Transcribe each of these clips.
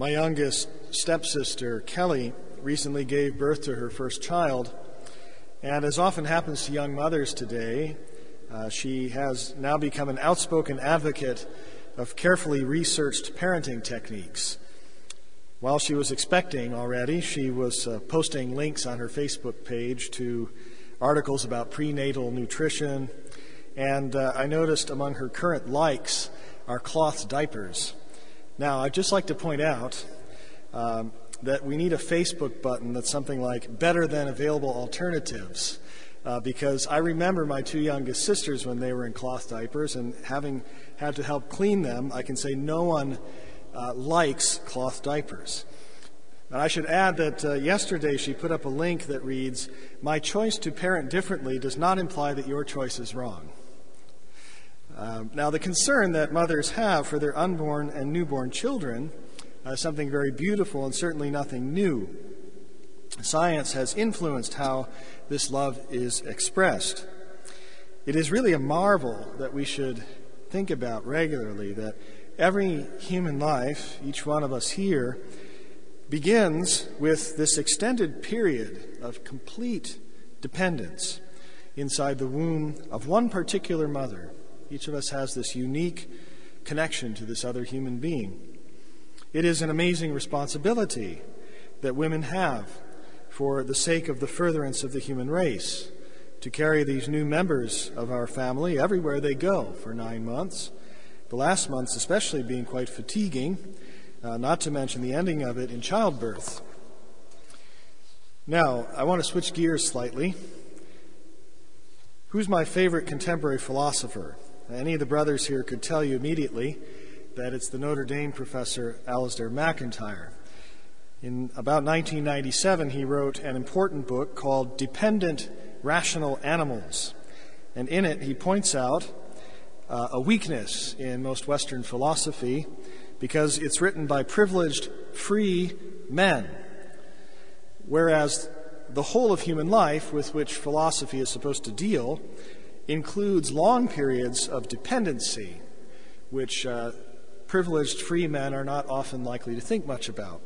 My youngest stepsister, Kelly, recently gave birth to her first child. And as often happens to young mothers today, uh, she has now become an outspoken advocate of carefully researched parenting techniques. While she was expecting already, she was uh, posting links on her Facebook page to articles about prenatal nutrition. And uh, I noticed among her current likes are cloth diapers. Now, I'd just like to point out um, that we need a Facebook button that's something like better than available alternatives. Uh, because I remember my two youngest sisters when they were in cloth diapers, and having had to help clean them, I can say no one uh, likes cloth diapers. And I should add that uh, yesterday she put up a link that reads, My choice to parent differently does not imply that your choice is wrong. Um, now, the concern that mothers have for their unborn and newborn children uh, is something very beautiful and certainly nothing new. Science has influenced how this love is expressed. It is really a marvel that we should think about regularly that every human life, each one of us here, begins with this extended period of complete dependence inside the womb of one particular mother each of us has this unique connection to this other human being. It is an amazing responsibility that women have for the sake of the furtherance of the human race to carry these new members of our family everywhere they go for nine months. The last months, especially, being quite fatiguing, uh, not to mention the ending of it in childbirth. Now, I want to switch gears slightly. Who's my favorite contemporary philosopher? Any of the brothers here could tell you immediately that it's the Notre Dame professor Alasdair MacIntyre. In about 1997, he wrote an important book called Dependent Rational Animals. And in it, he points out uh, a weakness in most Western philosophy because it's written by privileged, free men. Whereas the whole of human life with which philosophy is supposed to deal includes long periods of dependency, which uh, privileged free men are not often likely to think much about.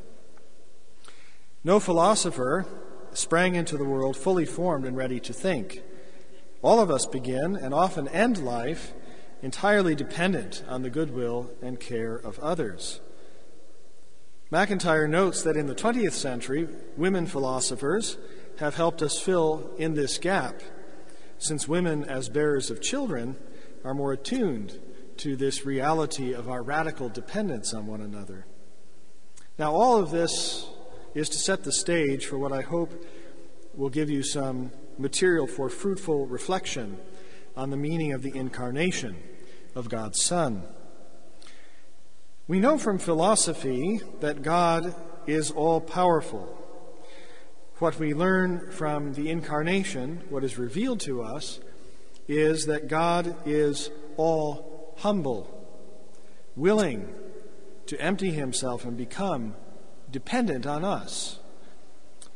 No philosopher sprang into the world fully formed and ready to think. All of us begin and often end life entirely dependent on the goodwill and care of others. MacIntyre notes that in the 20th century, women philosophers have helped us fill in this gap since women, as bearers of children, are more attuned to this reality of our radical dependence on one another. Now, all of this is to set the stage for what I hope will give you some material for fruitful reflection on the meaning of the incarnation of God's Son. We know from philosophy that God is all powerful what we learn from the incarnation, what is revealed to us, is that God is all humble, willing to empty himself and become dependent on us.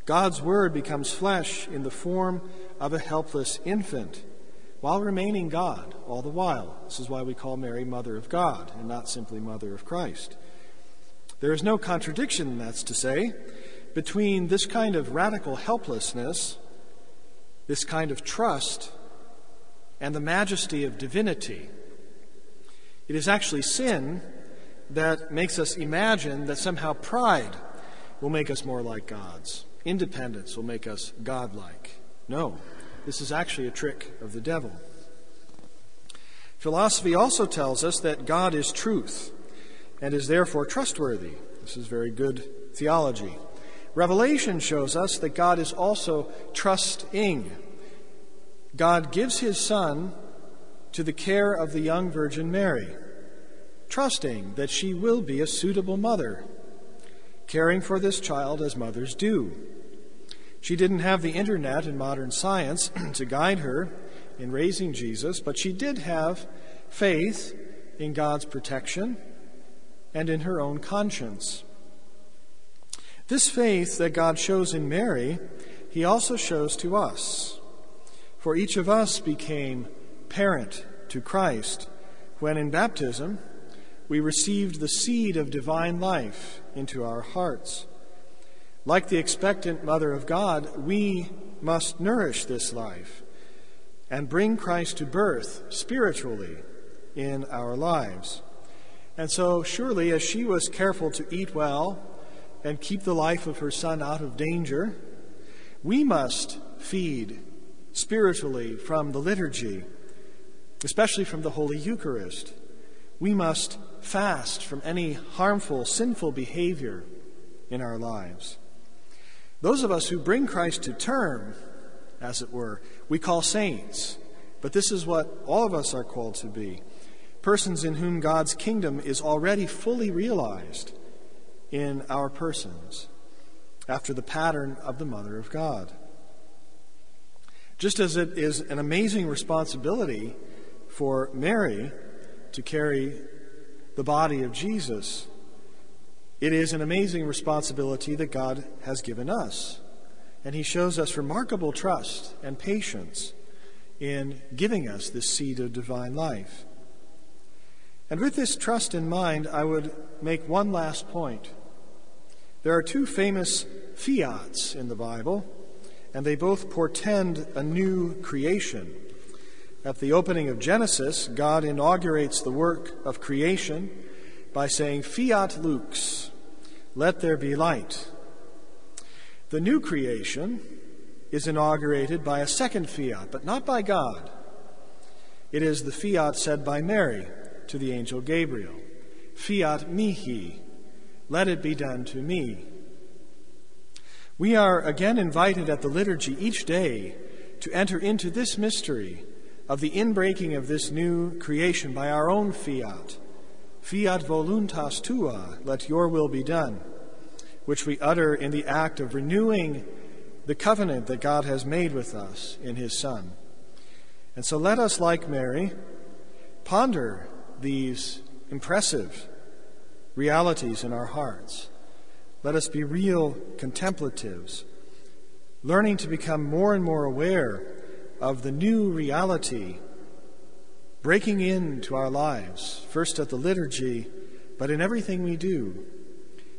God's Word becomes flesh in the form of a helpless infant while remaining God all the while. This is why we call Mary Mother of God and not simply Mother of Christ. There is no contradiction, that's to say, between this kind of radical helplessness, this kind of trust, and the majesty of divinity. It is actually sin that makes us imagine that somehow pride will make us more like gods, independence will make us godlike. No, this is actually a trick of the devil. Philosophy also tells us that God is truth and is therefore trustworthy. This is very good theology. Revelation shows us that God is also trusting. God gives his Son to the care of the young Virgin Mary, trusting that she will be a suitable mother, caring for this child as mothers do. She didn't have the internet and modern science to guide her in raising Jesus, but she did have faith in God's protection and in her own conscience. This faith that God shows in Mary, he also shows to us. For each of us became parent to Christ when in baptism we received the seed of divine life into our hearts. Like the expectant Mother of God, we must nourish this life and bring Christ to birth spiritually in our lives. And so, surely, as she was careful to eat well and keep the life of her son out of danger, we must feed spiritually from the liturgy, especially from the Holy Eucharist. We must fast from any harmful, sinful behavior in our lives. Those of us who bring Christ to term, as it were, we call saints, but this is what all of us are called to be persons in whom God's kingdom is already fully realized in our persons, after the pattern of the Mother of God. Just as it is an amazing responsibility for Mary to carry the body of Jesus, it is an amazing responsibility that God has given us. And He shows us remarkable trust and patience in giving us this seed of divine life. And with this trust in mind, I would make one last point. There are two famous fiats in the Bible and they both portend a new creation. At the opening of Genesis, God inaugurates the work of creation by saying, Fiat lux, let there be light. The new creation is inaugurated by a second fiat, but not by God. It is the fiat said by Mary to the angel Gabriel Fiat mihi, let it be done to me. We are again invited at the liturgy each day to enter into this mystery of the inbreaking of this new creation by our own fiat. Fiat voluntas tua, let your will be done, which we utter in the act of renewing the covenant that God has made with us in his Son. And so let us, like Mary, ponder these impressive realities in our hearts let us be real contemplatives, learning to become more and more aware of the new reality breaking into our lives, first at the liturgy, but in everything we do,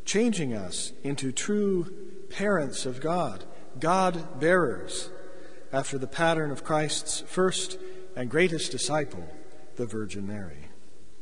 changing us into true parents of God, God bearers, after the pattern of Christ's first and greatest disciple, the Virgin Mary.